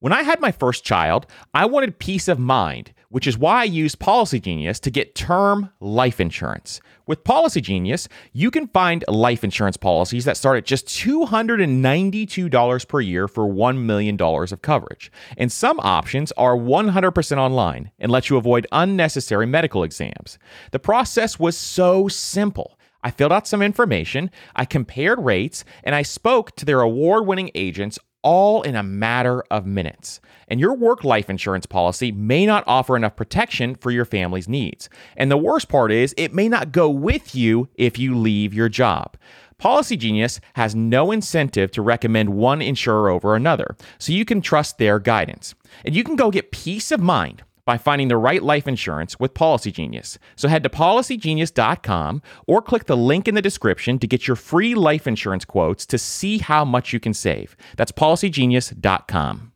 When I had my first child, I wanted peace of mind, which is why I used Policygenius to get term life insurance. With Policygenius, you can find life insurance policies that start at just $292 per year for $1 million of coverage. And some options are 100% online and let you avoid unnecessary medical exams. The process was so simple. I filled out some information, I compared rates, and I spoke to their award winning agents all in a matter of minutes. And your work life insurance policy may not offer enough protection for your family's needs. And the worst part is, it may not go with you if you leave your job. Policygenius has no incentive to recommend one insurer over another, so you can trust their guidance. And you can go get peace of mind by finding the right life insurance with Policygenius. So head to policygenius.com or click the link in the description to get your free life insurance quotes to see how much you can save. That's policygenius.com.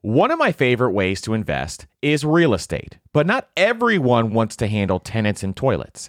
One of my favorite ways to invest is real estate, but not everyone wants to handle tenants and toilets.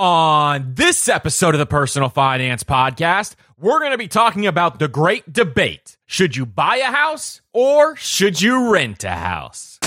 On this episode of the Personal Finance Podcast, we're going to be talking about the great debate. Should you buy a house or should you rent a house?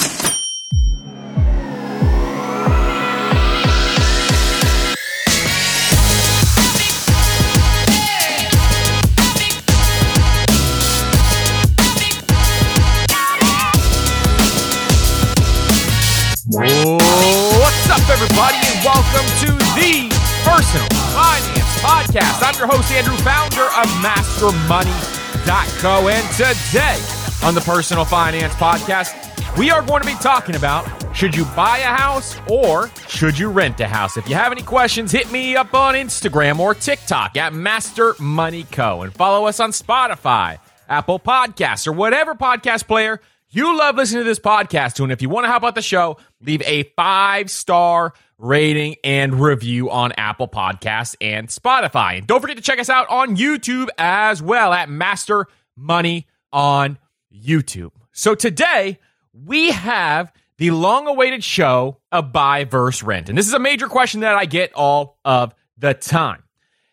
Podcast. I'm your host, Andrew, founder of MasterMoney.co. And today on the Personal Finance Podcast, we are going to be talking about should you buy a house or should you rent a house? If you have any questions, hit me up on Instagram or TikTok at Master Money Co. and follow us on Spotify, Apple Podcasts, or whatever podcast player you love listening to this podcast to. And if you want to help out the show, leave a five star rating and review on Apple Podcasts and Spotify. And don't forget to check us out on YouTube as well at Master Money on YouTube. So today we have the long awaited show of buy versus rent. And this is a major question that I get all of the time.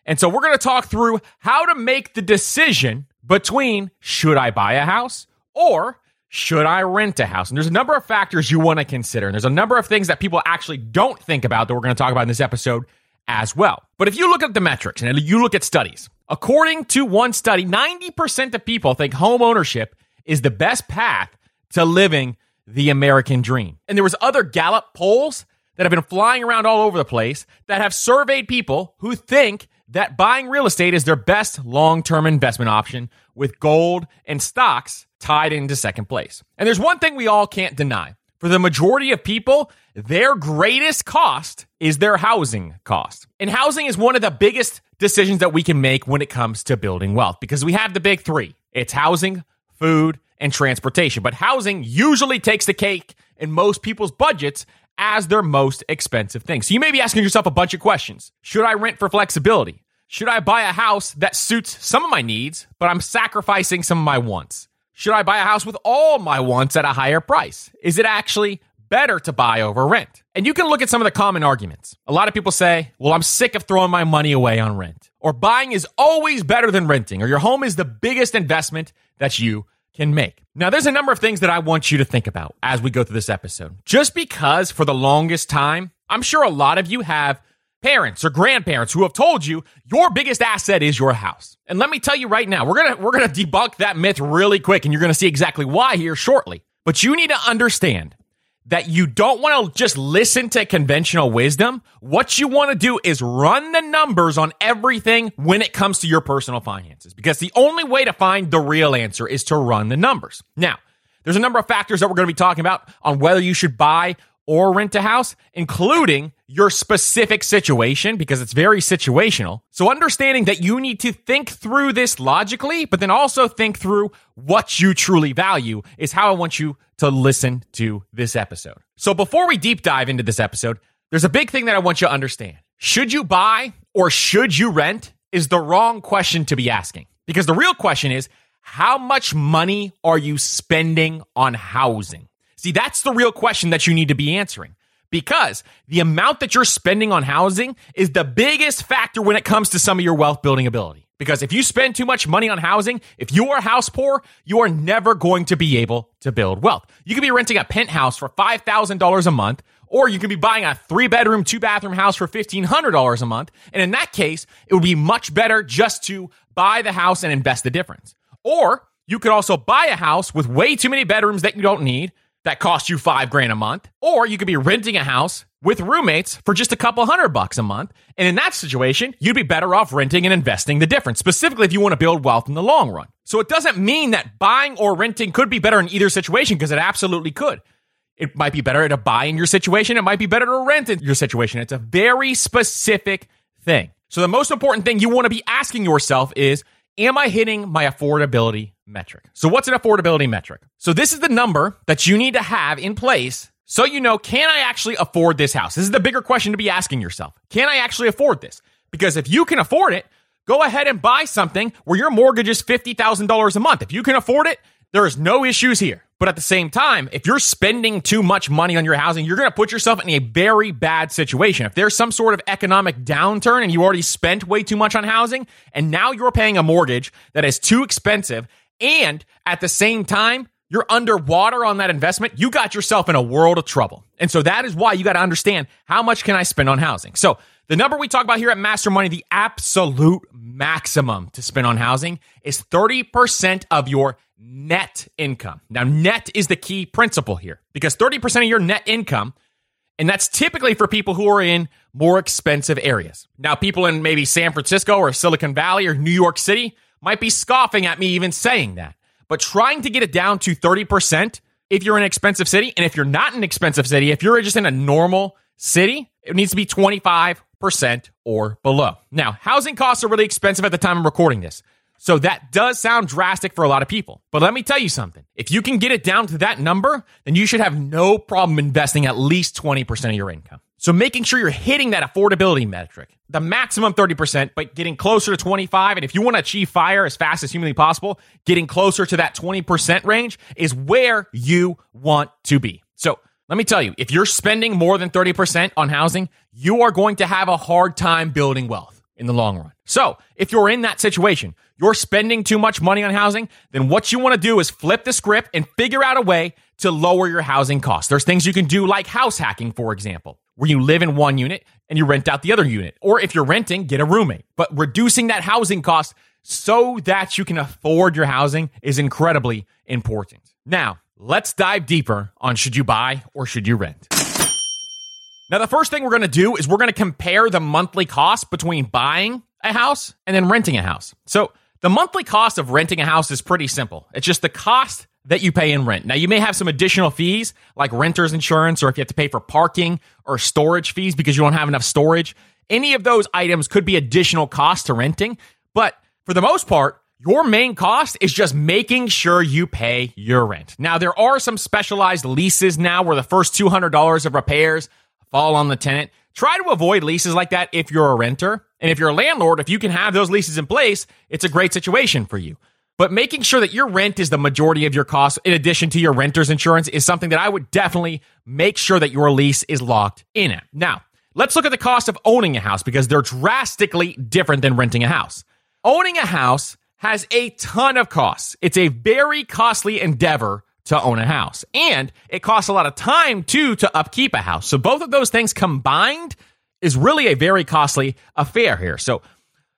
And so we're going to talk through how to make the decision between should I buy a house or should I rent a house? And there's a number of factors you want to consider. And there's a number of things that people actually don't think about that we're going to talk about in this episode as well. But if you look at the metrics and you look at studies, according to one study, 90% of people think home ownership is the best path to living the American dream. And there was other Gallup polls that have been flying around all over the place that have surveyed people who think that buying real estate is their best long-term investment option with gold and stocks tied into second place. And there's one thing we all can't deny. For the majority of people, their greatest cost is their housing cost. And housing is one of the biggest decisions that we can make when it comes to building wealth because we have the big three it's housing, food, and transportation. But housing usually takes the cake in most people's budgets as their most expensive thing. So you may be asking yourself a bunch of questions. Should I rent for flexibility? Should I buy a house that suits some of my needs, but I'm sacrificing some of my wants? Should I buy a house with all my wants at a higher price? Is it actually better to buy over rent? And you can look at some of the common arguments. A lot of people say, well, I'm sick of throwing my money away on rent, or buying is always better than renting, or your home is the biggest investment that you can make. Now, there's a number of things that I want you to think about as we go through this episode. Just because for the longest time, I'm sure a lot of you have parents or grandparents who have told you your biggest asset is your house. And let me tell you right now, we're going to we're going to debunk that myth really quick and you're going to see exactly why here shortly. But you need to understand that you don't want to just listen to conventional wisdom. What you want to do is run the numbers on everything when it comes to your personal finances, because the only way to find the real answer is to run the numbers. Now, there's a number of factors that we're going to be talking about on whether you should buy or rent a house, including your specific situation, because it's very situational. So understanding that you need to think through this logically, but then also think through what you truly value is how I want you to listen to this episode. So before we deep dive into this episode, there's a big thing that I want you to understand. Should you buy or should you rent is the wrong question to be asking. Because the real question is, how much money are you spending on housing? See, that's the real question that you need to be answering because the amount that you're spending on housing is the biggest factor when it comes to some of your wealth building ability. Because if you spend too much money on housing, if you are house poor, you are never going to be able to build wealth. You could be renting a penthouse for $5,000 a month, or you could be buying a three bedroom, two bathroom house for $1,500 a month. And in that case, it would be much better just to buy the house and invest the difference. Or you could also buy a house with way too many bedrooms that you don't need that cost you five grand a month, or you could be renting a house with roommates for just a couple hundred bucks a month. And in that situation, you'd be better off renting and investing the difference, specifically if you want to build wealth in the long run. So it doesn't mean that buying or renting could be better in either situation because it absolutely could. It might be better to buy in your situation. It might be better to rent in your situation. It's a very specific thing. So the most important thing you want to be asking yourself is, am I hitting my affordability metric? So what's an affordability metric? So this is the number that you need to have in place so you know, can I actually afford this house? This is the bigger question to be asking yourself. Can I actually afford this? Because if you can afford it, go ahead and buy something where your mortgage is $50,000 a month. If you can afford it, there is no issues here. But at the same time, if you're spending too much money on your housing, you're going to put yourself in a very bad situation. If there's some sort of economic downturn and you already spent way too much on housing, and now you're paying a mortgage that is too expensive, and at the same time, you're underwater on that investment, you got yourself in a world of trouble. And so that is why you got to understand how much can I spend on housing. So the number we talk about here at Master Money, the absolute maximum to spend on housing is 30% of your net income. Now, net is the key principle here because 30% of your net income, and that's typically for people who are in more expensive areas. Now, people in maybe San Francisco or Silicon Valley or New York City might be scoffing at me even saying that. But trying to get it down to 30% if you're in an expensive city, and if you're not in an expensive city, if you're just in a normal city, it needs to be 25% or below. Now, housing costs are really expensive at the time I'm recording this. So that does sound drastic for a lot of people. But let me tell you something. If you can get it down to that number, then you should have no problem investing at least 20% of your income. So making sure you're hitting that affordability metric, the maximum 30%, but getting closer to 25. And if you want to achieve fire as fast as humanly possible, getting closer to that 20% range is where you want to be. So let me tell you, if you're spending more than 30% on housing, you are going to have a hard time building wealth in the long run. So, if you're in that situation, you're spending too much money on housing, then what you want to do is flip the script and figure out a way to lower your housing costs. There's things you can do like house hacking, for example, where you live in one unit and you rent out the other unit. Or if you're renting, get a roommate. But reducing that housing cost so that you can afford your housing is incredibly important. Now, let's dive deeper on should you buy or should you rent. Now, the first thing we're going to do is we're going to compare the monthly cost between buying a house and then renting a house. So, the monthly cost of renting a house is pretty simple. It's just the cost that you pay in rent. Now, you may have some additional fees like renter's insurance or if you have to pay for parking or storage fees because you don't have enough storage. Any of those items could be additional cost to renting. But for the most part, your main cost is just making sure you pay your rent. Now, there are some specialized leases now where the first $200 of repairs fall on the tenant. Try to avoid leases like that if you're a renter. And if you're a landlord, if you can have those leases in place, it's a great situation for you. But making sure that your rent is the majority of your costs, in addition to your renter's insurance, is something that I would definitely make sure that your lease is locked in at. Now, let's look at the cost of owning a house because they're drastically different than renting a house. Owning a house has a ton of costs. It's a very costly endeavor to own a house. And it costs a lot of time too to upkeep a house. So both of those things combined is really a very costly affair here. So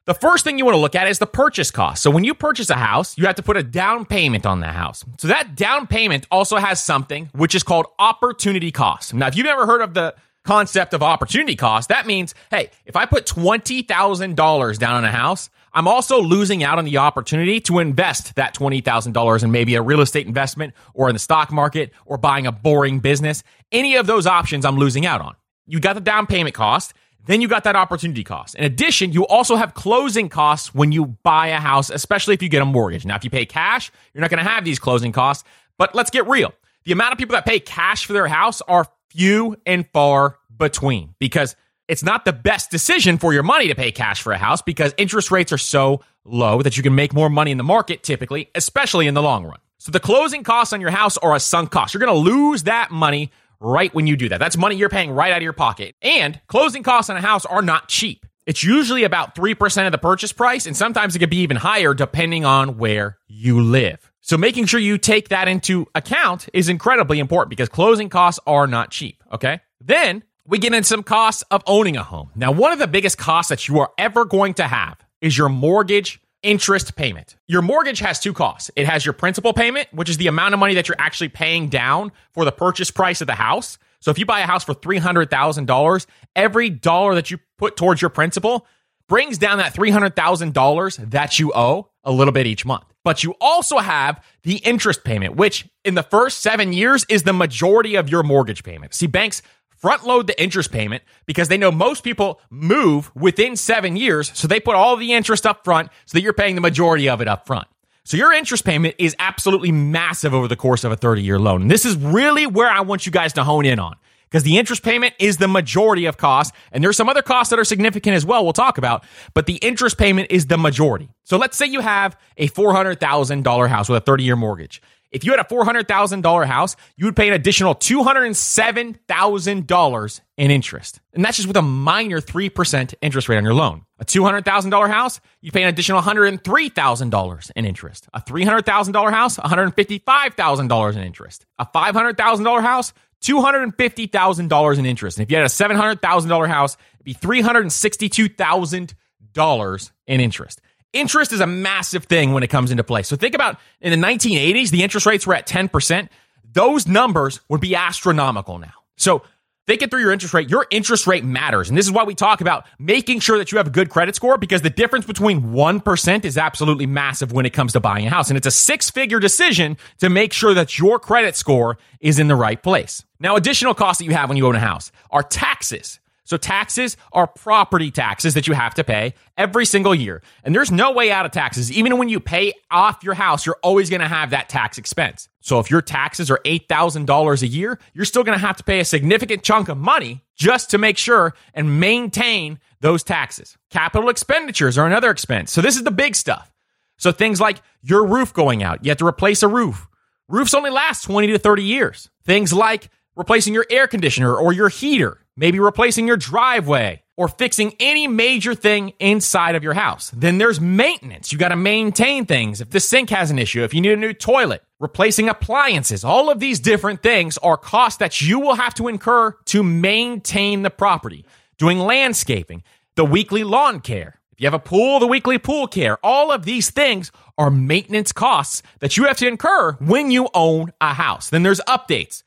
The first thing you want to look at is the purchase cost. So when you purchase a house, you have to put a down payment on the house. So that down payment also has something which is called opportunity cost. Now, if you've never heard of the concept of opportunity cost, that means, hey, if I put $20,000 down on a house, I'm also losing out on the opportunity to invest that $20,000 in maybe a real estate investment or in the stock market or buying a boring business. Any of those options I'm losing out on. You got the down payment cost. Then you got that opportunity cost. In addition, you also have closing costs when you buy a house, especially if you get a mortgage. Now, if you pay cash, you're not going to have these closing costs. But let's get real. The amount of people that pay cash for their house are few and far between because it's not the best decision for your money to pay cash for a house because interest rates are so low that you can make more money in the market typically, especially in the long run. So the closing costs on your house are a sunk cost. You're going to lose that money right when you do that. That's money you're paying right out of your pocket. And closing costs on a house are not cheap. It's usually about 3% of the purchase price, and sometimes it could be even higher depending on where you live. So making sure you take that into account is incredibly important because closing costs are not cheap. Okay. Then we get into some costs of owning a home. Now, one of the biggest costs that you are ever going to have is your mortgage interest payment. Your mortgage has two costs. It has your principal payment, which is the amount of money that you're actually paying down for the purchase price of the house. So if you buy a house for $300,000, every dollar that you put towards your principal brings down that $300,000 that you owe a little bit each month. But you also have the interest payment, which in the first seven years is the majority of your mortgage payment. See, banks front load the interest payment because they know most people move within seven years. So they put all the interest up front so that you're paying the majority of it up front. So your interest payment is absolutely massive over the course of a 30 year loan. And this is really where I want you guys to hone in on because the interest payment is the majority of costs. And there's some other costs that are significant as well, we'll talk about, but the interest payment is the majority. So let's say you have a $400,000 house with a 30 year mortgage. If you had a $400,000 house, you would pay an additional $207,000 in interest. And that's just with a minor 3% interest rate on your loan. A $200,000 house, you pay an additional $103,000 in interest. A $300,000 house, $155,000 in interest. A $500,000 house, $250,000 in interest. And if you had a $700,000 house, it'd be $362,000 in interest. Interest is a massive thing when it comes into play. So think about in the 1980s, the interest rates were at 10%. Those numbers would be astronomical now. So thinking through your interest rate, your interest rate matters. And this is why we talk about making sure that you have a good credit score because the difference between 1% is absolutely massive when it comes to buying a house. And it's a six figure decision to make sure that your credit score is in the right place. Now, additional costs that you have when you own a house are taxes. So taxes are property taxes that you have to pay every single year. And there's no way out of taxes. Even when you pay off your house, you're always going to have that tax expense. So if your taxes are $8,000 a year, you're still going to have to pay a significant chunk of money just to make sure and maintain those taxes. Capital expenditures are another expense. So this is the big stuff. So things like your roof going out, you have to replace a roof. Roofs only last 20 to 30 years. Things like replacing your air conditioner or your heater maybe replacing your driveway or fixing any major thing inside of your house. Then there's maintenance. You got to maintain things. If the sink has an issue, if you need a new toilet, replacing appliances, all of these different things are costs that you will have to incur to maintain the property. Doing landscaping, the weekly lawn care. If you have a pool, the weekly pool care. All of these things are maintenance costs that you have to incur when you own a house. Then there's updates.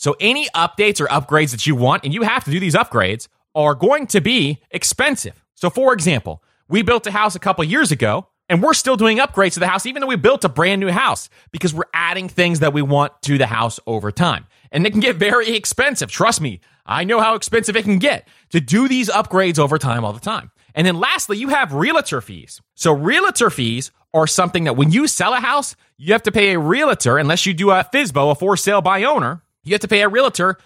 So any updates or upgrades that you want, and you have to do these upgrades, are going to be expensive. So for example, we built a house a couple years ago and we're still doing upgrades to the house, even though we built a brand new house because we're adding things that we want to the house over time. And it can get very expensive. Trust me, I know how expensive it can get to do these upgrades over time all the time. And then lastly, you have realtor fees. So realtor fees are something that when you sell a house, you have to pay a realtor unless you do a FSBO, a for sale by owner you have to pay a realtor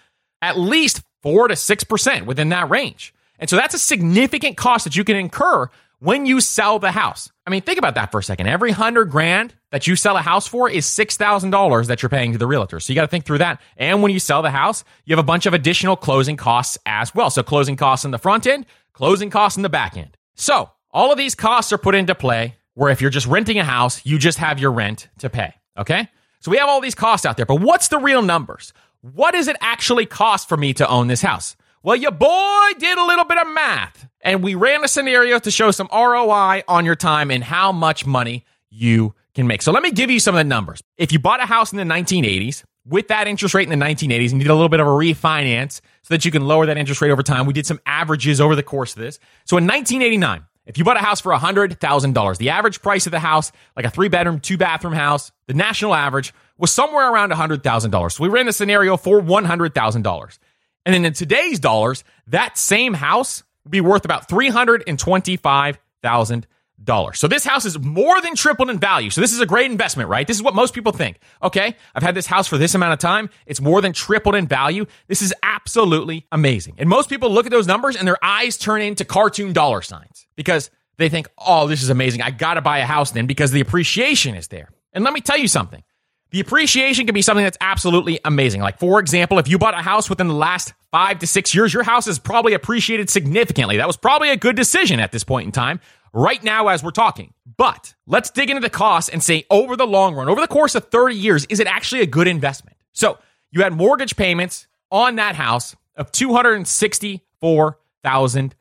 at least four to 6% within that range. And so that's a significant cost that you can incur when you sell the house. I mean, think about that for a second. Every hundred grand that you sell a house for is $6,000 that you're paying to the realtor. So you got to think through that. And when you sell the house, you have a bunch of additional closing costs as well. So closing costs in the front end, closing costs in the back end. So all of these costs are put into play where if you're just renting a house, you just have your rent to pay. Okay. So we have all these costs out there, but what's the real numbers? What does it actually cost for me to own this house? Well, your boy did a little bit of math and we ran a scenario to show some ROI on your time and how much money you can make. So let me give you some of the numbers. If you bought a house in the 1980s with that interest rate in the 1980s and you did a little bit of a refinance so that you can lower that interest rate over time, we did some averages over the course of this. So in 1989, if you bought a house for $100,000, the average price of the house, like a three bedroom, two bathroom house, the national average was somewhere around $100,000. So we ran the scenario for $100,000. And then in today's dollars, that same house would be worth about $325,000. So this house is more than tripled in value. So this is a great investment, right? This is what most people think. Okay, I've had this house for this amount of time. It's more than tripled in value. This is absolutely amazing. And most people look at those numbers and their eyes turn into cartoon dollar signs because they think, oh, this is amazing. I got to buy a house then because the appreciation is there. And let me tell you something. The appreciation can be something that's absolutely amazing. Like, for example, if you bought a house within the last five to six years, your house is probably appreciated significantly. That was probably a good decision at this point in time, right now as we're talking. But let's dig into the costs and say over the long run, over the course of 30 years, is it actually a good investment? So you had mortgage payments on that house of $264,000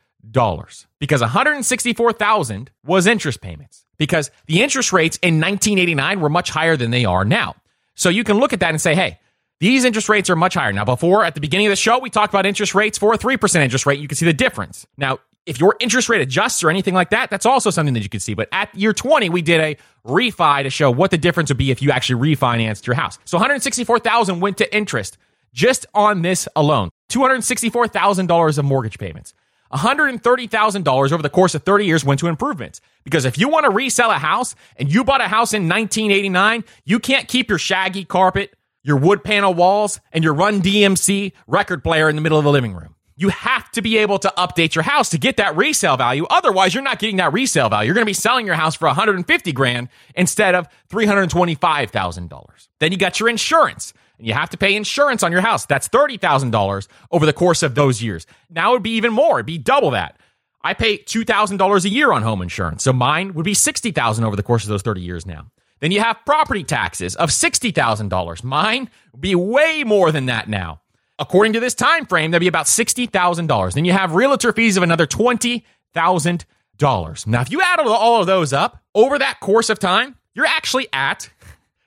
because 164,000 was interest payments because the interest rates in 1989 were much higher than they are now. So you can look at that and say, hey, these interest rates are much higher. Now, before at the beginning of the show, we talked about interest rates for a 3% interest rate. You can see the difference. Now, if your interest rate adjusts or anything like that, that's also something that you can see. But at year 20, we did a refi to show what the difference would be if you actually refinanced your house. So 164,000 went to interest just on this alone. $264,000 of mortgage payments. $130,000 over the course of 30 years went to improvements. Because if you want to resell a house and you bought a house in 1989, you can't keep your shaggy carpet, your wood panel walls, and your Run DMC record player in the middle of the living room. You have to be able to update your house to get that resale value. Otherwise, you're not getting that resale value. You're going to be selling your house for 150 grand instead of $325,000. Then you got your insurance and you have to pay insurance on your house. That's $30,000 over the course of those years. Now it would be even more. It'd be double that. I pay $2,000 a year on home insurance. So mine would be 60,000 over the course of those 30 years now. Then you have property taxes of $60,000. Mine would be way more than that now. According to this time frame, that'd be about $60,000. Then you have realtor fees of another $20,000. Now, if you add all of those up over that course of time, you're actually at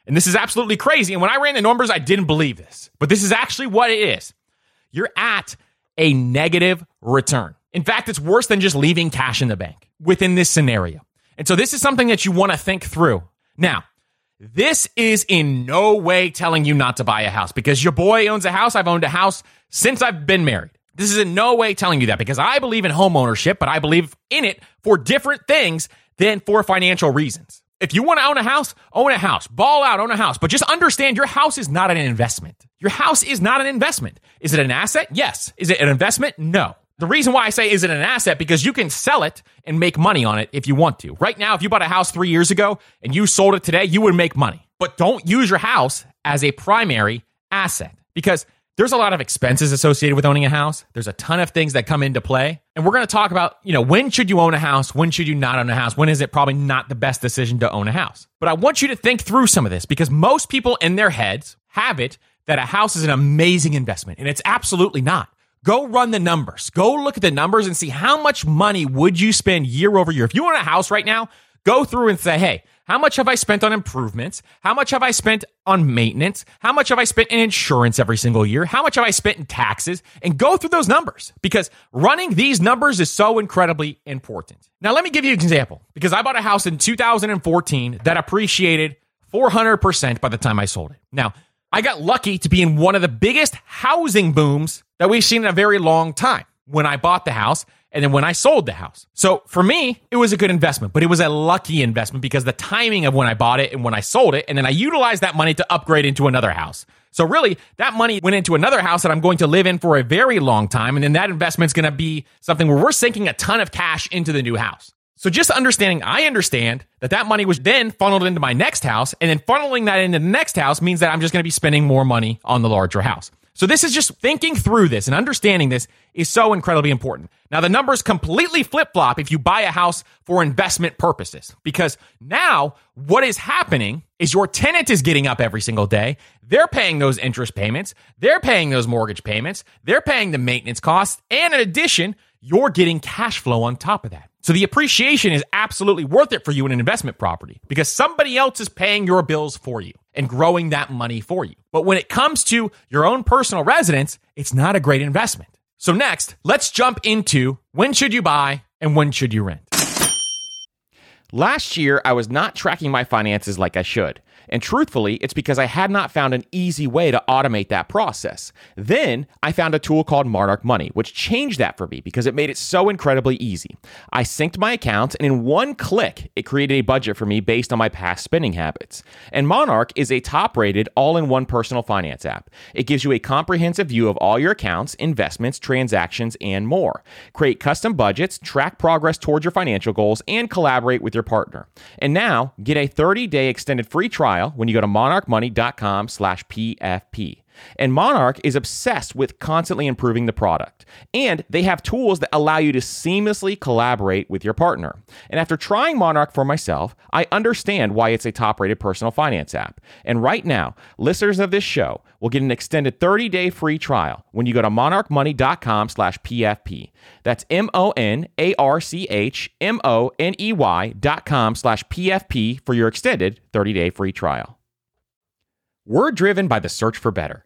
and this is absolutely crazy. And when I ran the numbers, I didn't believe this, but this is actually what it is. You're at a negative return. In fact, it's worse than just leaving cash in the bank within this scenario. And so this is something that you want to think through. Now, this is in no way telling you not to buy a house because your boy owns a house. I've owned a house since I've been married. This is in no way telling you that because I believe in home ownership, but I believe in it for different things than for financial reasons. If you want to own a house, own a house. Ball out, own a house. But just understand your house is not an investment. Your house is not an investment. Is it an asset? Yes. Is it an investment? No. The reason why I say is it an asset because you can sell it and make money on it if you want to. Right now, if you bought a house three years ago and you sold it today, you would make money. But don't use your house as a primary asset because there's a lot of expenses associated with owning a house. There's a ton of things that come into play. And we're going to talk about, you know, when should you own a house? When should you not own a house? When is it probably not the best decision to own a house? But I want you to think through some of this because most people in their heads have it that a house is an amazing investment and it's absolutely not. Go run the numbers. Go look at the numbers and see how much money would you spend year over year. If you own a house right now, go through and say, hey, how much have I spent on improvements? How much have I spent on maintenance? How much have I spent in insurance every single year? How much have I spent in taxes? And go through those numbers because running these numbers is so incredibly important. Now, let me give you an example because I bought a house in 2014 that appreciated 400% by the time I sold it. Now, I got lucky to be in one of the biggest housing booms that we've seen in a very long time when I bought the house and then when I sold the house. So for me, it was a good investment, but it was a lucky investment because the timing of when I bought it and when I sold it, and then I utilized that money to upgrade into another house. So really, that money went into another house that I'm going to live in for a very long time. And then that investment's going to be something where we're sinking a ton of cash into the new house. So just understanding, I understand that that money was then funneled into my next house and then funneling that into the next house means that I'm just going to be spending more money on the larger house. So this is just thinking through this and understanding this is so incredibly important. Now the numbers completely flip flop if you buy a house for investment purposes because now what is happening is your tenant is getting up every single day. They're paying those interest payments. They're paying those mortgage payments. They're paying the maintenance costs. And in addition, you're getting cash flow on top of that. So the appreciation is absolutely worth it for you in an investment property because somebody else is paying your bills for you and growing that money for you. But when it comes to your own personal residence, it's not a great investment. So next, let's jump into when should you buy and when should you rent? Last year, I was not tracking my finances like I should. And truthfully, it's because I had not found an easy way to automate that process. Then I found a tool called Monarch Money, which changed that for me because it made it so incredibly easy. I synced my accounts, and in one click, it created a budget for me based on my past spending habits. And Monarch is a top rated, all in one personal finance app. It gives you a comprehensive view of all your accounts, investments, transactions, and more. Create custom budgets, track progress towards your financial goals, and collaborate with your partner. And now, get a 30 day extended free trial trial when you go to monarchmoney.com slash PFP. And Monarch is obsessed with constantly improving the product. And they have tools that allow you to seamlessly collaborate with your partner. And after trying Monarch for myself, I understand why it's a top rated personal finance app. And right now, listeners of this show will get an extended 30 day free trial when you go to monarchmoney.com slash PFP. That's M O N A R C H M O N E Y dot com slash PFP for your extended 30 day free trial. We're driven by the search for better.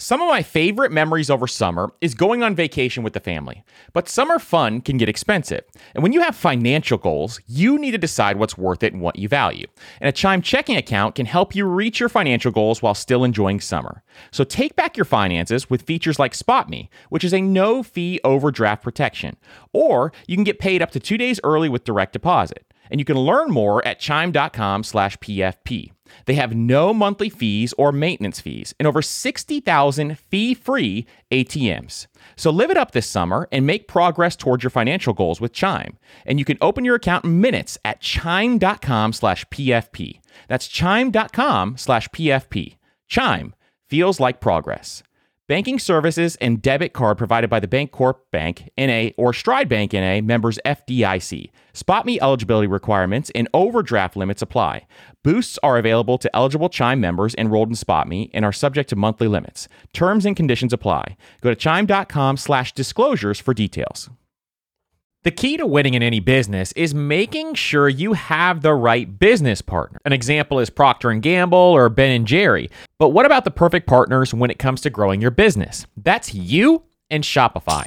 Some of my favorite memories over summer is going on vacation with the family. But summer fun can get expensive. And when you have financial goals, you need to decide what's worth it and what you value. And a Chime checking account can help you reach your financial goals while still enjoying summer. So take back your finances with features like SpotMe, which is a no fee overdraft protection. Or you can get paid up to two days early with direct deposit. And you can learn more at chime.com slash PFP. They have no monthly fees or maintenance fees and over 60,000 fee free ATMs. So live it up this summer and make progress towards your financial goals with Chime. And you can open your account in minutes at chime.com slash PFP. That's chime.com slash PFP. Chime feels like progress. Banking services and debit card provided by the Bancorp Bank NA or Stride Bank NA members FDIC. SpotMe eligibility requirements and overdraft limits apply. Boosts are available to eligible Chime members enrolled in SpotMe and are subject to monthly limits. Terms and conditions apply. Go to chime.com/disclosures for details. The key to winning in any business is making sure you have the right business partner. An example is Procter & Gamble or Ben Jerry. But what about the perfect partners when it comes to growing your business? That's you and Shopify.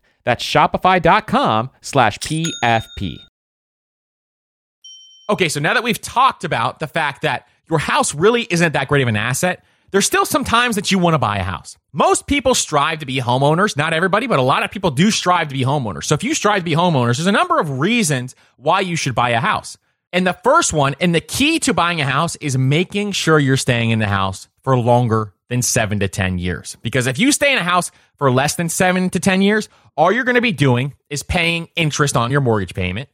That's shopify.com slash PFP. Okay, so now that we've talked about the fact that your house really isn't that great of an asset, there's still some times that you want to buy a house. Most people strive to be homeowners. Not everybody, but a lot of people do strive to be homeowners. So if you strive to be homeowners, there's a number of reasons why you should buy a house. And the first one, and the key to buying a house is making sure you're staying in the house for longer than seven to 10 years. Because if you stay in a house for less than seven to 10 years, all you're going to be doing is paying interest on your mortgage payment.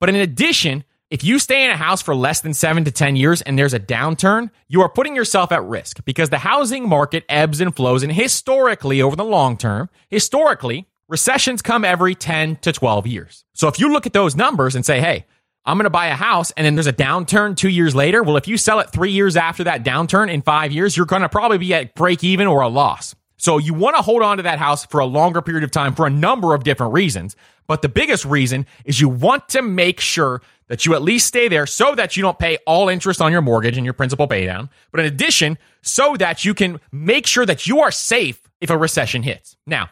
But in addition, if you stay in a house for less than seven to 10 years and there's a downturn, you are putting yourself at risk because the housing market ebbs and flows. And historically, over the long term, historically, recessions come every 10 to 12 years. So if you look at those numbers and say, hey, I'm going to buy a house and then there's a downturn two years later. Well, if you sell it three years after that downturn in five years, you're going to probably be at break even or a loss. So you want to hold on to that house for a longer period of time for a number of different reasons. But the biggest reason is you want to make sure that you at least stay there so that you don't pay all interest on your mortgage and your principal paydown. But in addition, so that you can make sure that you are safe if a recession hits. Now,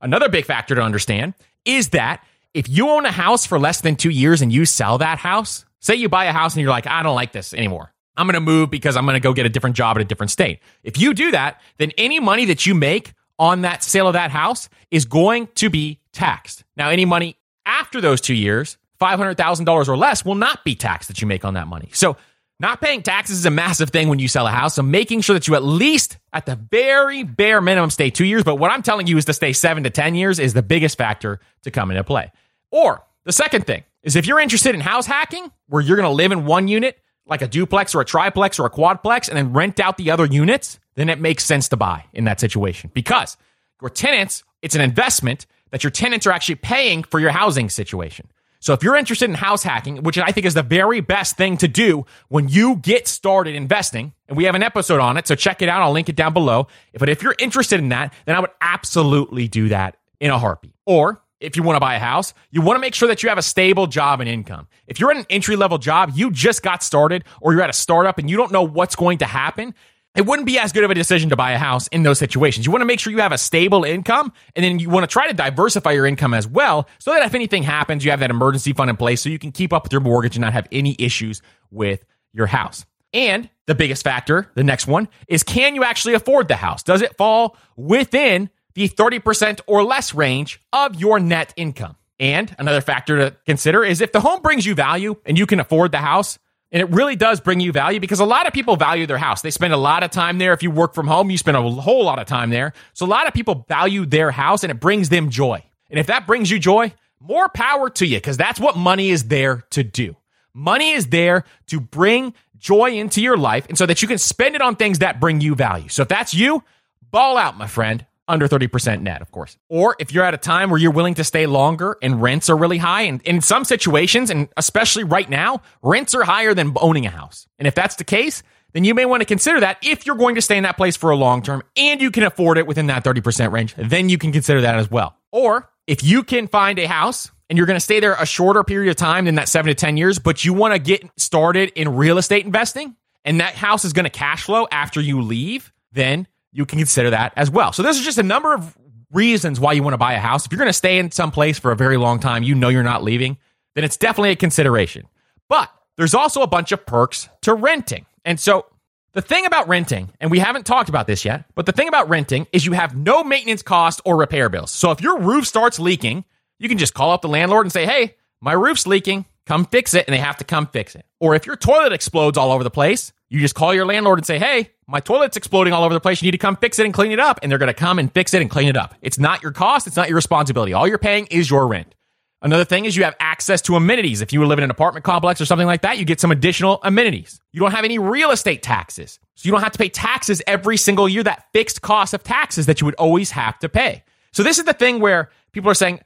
another big factor to understand is that if you own a house for less than two years and you sell that house, say you buy a house and you're like, I don't like this anymore. I'm going to move because I'm going to go get a different job at a different state. If you do that, then any money that you make on that sale of that house is going to be taxed. Now, any money after those two years, $500,000 or less, will not be taxed that you make on that money. So, not paying taxes is a massive thing when you sell a house. So, making sure that you at least, at the very bare minimum, stay two years. But what I'm telling you is to stay seven to 10 years is the biggest factor to come into play. Or the second thing is if you're interested in house hacking, where you're going to live in one unit, like a duplex or a triplex or a quadplex, and then rent out the other units, then it makes sense to buy in that situation because your tenants, it's an investment that your tenants are actually paying for your housing situation. So if you're interested in house hacking, which I think is the very best thing to do when you get started investing, and we have an episode on it, so check it out. I'll link it down below. But if you're interested in that, then I would absolutely do that in a heartbeat. Or if you want to buy a house, you want to make sure that you have a stable job and income. If you're in an entry level job, you just got started, or you're at a startup and you don't know what's going to happen, it wouldn't be as good of a decision to buy a house in those situations. You want to make sure you have a stable income and then you want to try to diversify your income as well so that if anything happens, you have that emergency fund in place so you can keep up with your mortgage and not have any issues with your house. And the biggest factor, the next one, is can you actually afford the house? Does it fall within the 30% or less range of your net income. And another factor to consider is if the home brings you value and you can afford the house, and it really does bring you value because a lot of people value their house. They spend a lot of time there. If you work from home, you spend a whole lot of time there. So a lot of people value their house and it brings them joy. And if that brings you joy, more power to you because that's what money is there to do. Money is there to bring joy into your life and so that you can spend it on things that bring you value. So if that's you, ball out, my friend under 30% net, of course. Or if you're at a time where you're willing to stay longer and rents are really high, and in some situations, and especially right now, rents are higher than owning a house. And if that's the case, then you may want to consider that if you're going to stay in that place for a long term and you can afford it within that 30% range, then you can consider that as well. Or if you can find a house and you're going to stay there a shorter period of time than that seven to 10 years, but you want to get started in real estate investing and that house is going to cash flow after you leave, then you can consider that as well. So this is just a number of reasons why you want to buy a house. If you're going to stay in some place for a very long time, you know you're not leaving, then it's definitely a consideration. But there's also a bunch of perks to renting. And so the thing about renting, and we haven't talked about this yet, but the thing about renting is you have no maintenance cost or repair bills. So if your roof starts leaking, you can just call up the landlord and say, "Hey, my roof's leaking. Come fix it." And they have to come fix it. Or if your toilet explodes all over the place, you just call your landlord and say, hey, my toilet's exploding all over the place. You need to come fix it and clean it up. And they're going to come and fix it and clean it up. It's not your cost. It's not your responsibility. All you're paying is your rent. Another thing is you have access to amenities. If you live in an apartment complex or something like that, you get some additional amenities. You don't have any real estate taxes. So you don't have to pay taxes every single year, that fixed cost of taxes that you would always have to pay. So this is the thing where people are saying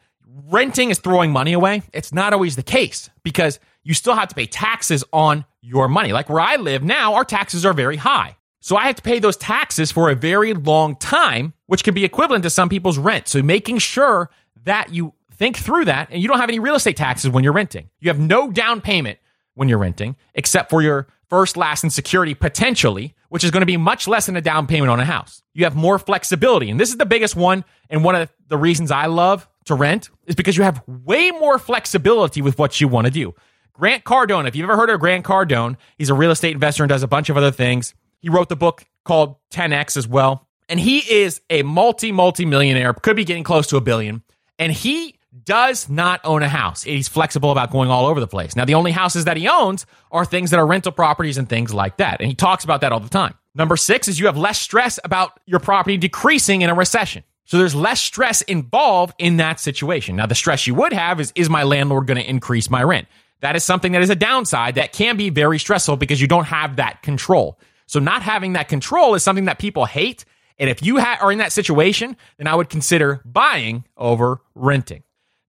renting is throwing money away. It's not always the case because you still have to pay taxes on your money. Like where I live now, our taxes are very high. So I have to pay those taxes for a very long time, which can be equivalent to some people's rent. So making sure that you think through that and you don't have any real estate taxes when you're renting. You have no down payment when you're renting, except for your first, last, and security potentially, which is going to be much less than a down payment on a house. You have more flexibility. And this is the biggest one. And one of the reasons I love to rent is because you have way more flexibility with what you want to do. Grant Cardone, if you've ever heard of Grant Cardone, he's a real estate investor and does a bunch of other things. He wrote the book called 10X as well. And he is a multi, multi millionaire, could be getting close to a billion. And he does not own a house. He's flexible about going all over the place. Now, the only houses that he owns are things that are rental properties and things like that. And he talks about that all the time. Number six is you have less stress about your property decreasing in a recession. So there's less stress involved in that situation. Now, the stress you would have is, is my landlord going to increase my rent? That is something that is a downside that can be very stressful because you don't have that control. So not having that control is something that people hate. And if you ha- are in that situation, then I would consider buying over renting.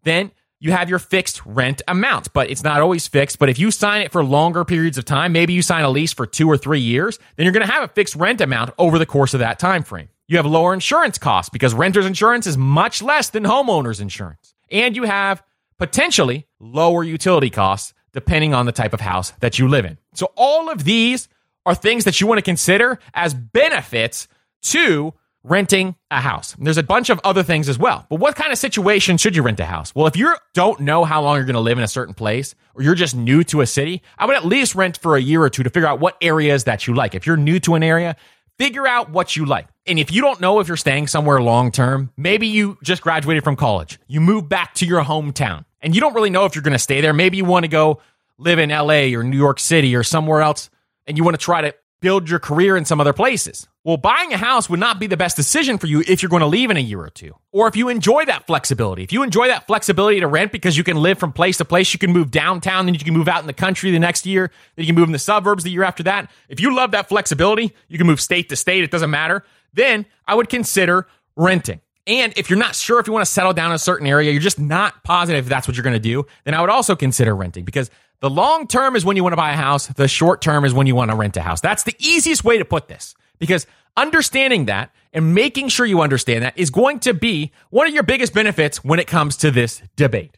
Then you have your fixed rent amount, but it's not always fixed. But if you sign it for longer periods of time, maybe you sign a lease for two or three years, then you're going to have a fixed rent amount over the course of that time frame. You have lower insurance costs because renter's insurance is much less than homeowner's insurance. And you have potentially lower utility costs depending on the type of house that you live in. So all of these are things that you want to consider as benefits to renting a house. There's a bunch of other things as well. But what kind of situation should you rent a house? Well, if you don't know how long you're going to live in a certain place or you're just new to a city, I would at least rent for a year or two to figure out what areas that you like. If you're new to an area, figure out what you like. And if you don't know if you're staying somewhere long term, maybe you just graduated from college. You move back to your hometown and you don't really know if you're going to stay there. Maybe you want to go live in LA or New York City or somewhere else and you want to try to build your career in some other places. Well, buying a house would not be the best decision for you if you're going to leave in a year or two. Or if you enjoy that flexibility. If you enjoy that flexibility to rent because you can live from place to place, you can move downtown, then you can move out in the country the next year, then you can move in the suburbs the year after that. If you love that flexibility, you can move state to state, it doesn't matter. Then I would consider renting. And if you're not sure if you want to settle down in a certain area, you're just not positive that's what you're going to do, then I would also consider renting because the long term is when you want to buy a house. The short term is when you want to rent a house. That's the easiest way to put this because understanding that and making sure you understand that is going to be one of your biggest benefits when it comes to this debate.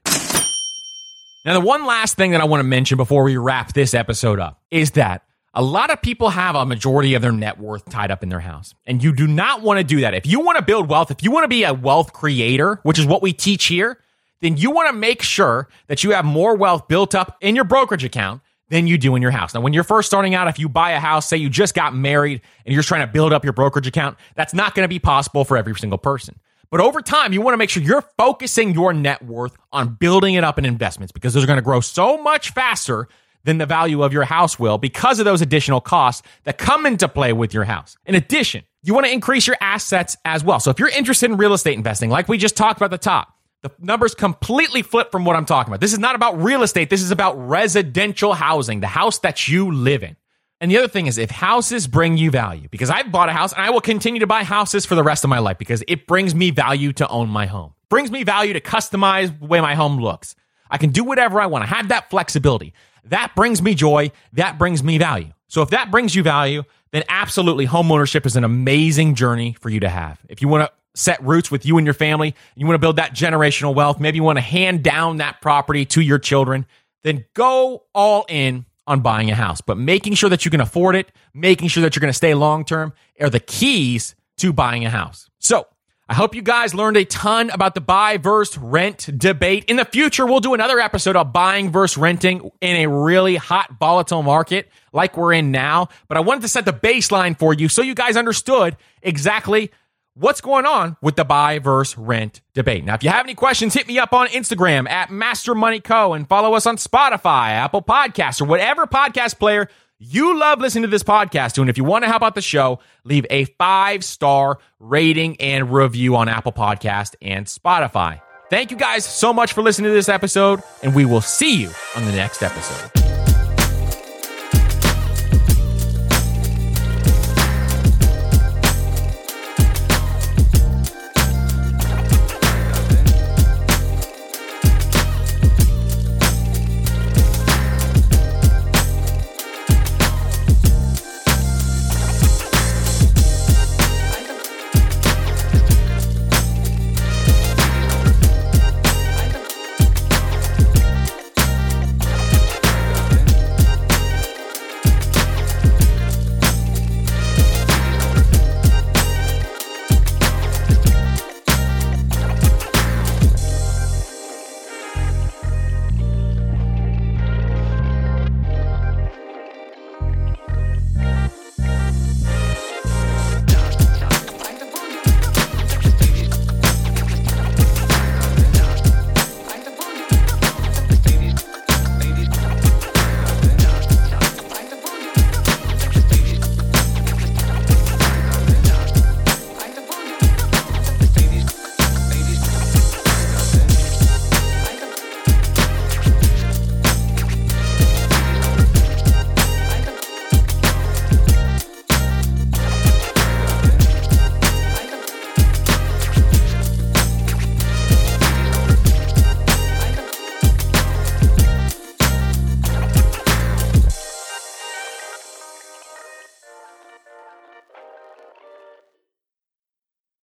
Now, the one last thing that I want to mention before we wrap this episode up is that a lot of people have a majority of their net worth tied up in their house. And you do not want to do that. If you want to build wealth, if you want to be a wealth creator, which is what we teach here, then you want to make sure that you have more wealth built up in your brokerage account than you do in your house. Now, when you're first starting out, if you buy a house, say you just got married and you're trying to build up your brokerage account, that's not going to be possible for every single person. But over time, you want to make sure you're focusing your net worth on building it up in investments because those are going to grow so much faster than the value of your house will because of those additional costs that come into play with your house. In addition, you want to increase your assets as well. So if you're interested in real estate investing, like we just talked about the top, the numbers completely flip from what I'm talking about. This is not about real estate. This is about residential housing, the house that you live in. And the other thing is, if houses bring you value, because I've bought a house and I will continue to buy houses for the rest of my life because it brings me value to own my home, brings me value to customize the way my home looks. I can do whatever I want. I have that flexibility. That brings me joy. That brings me value. So if that brings you value, then absolutely homeownership is an amazing journey for you to have. If you want to set roots with you and your family, you want to build that generational wealth, maybe you want to hand down that property to your children, then go all in on buying a house. But making sure that you can afford it, making sure that you're going to stay long term are the keys to buying a house. So, I hope you guys learned a ton about the buy versus rent debate. In the future, we'll do another episode of buying versus renting in a really hot, volatile market like we're in now. But I wanted to set the baseline for you so you guys understood exactly what's going on with the buy versus rent debate. Now, if you have any questions, hit me up on Instagram at Master Money Co. and follow us on Spotify, Apple Podcasts, or whatever podcast player you love listening to this podcast to. And if you want to help out the show, leave a five star rating and review on Apple Podcast and Spotify. Thank you guys so much for listening to this episode, and we will see you on the next episode.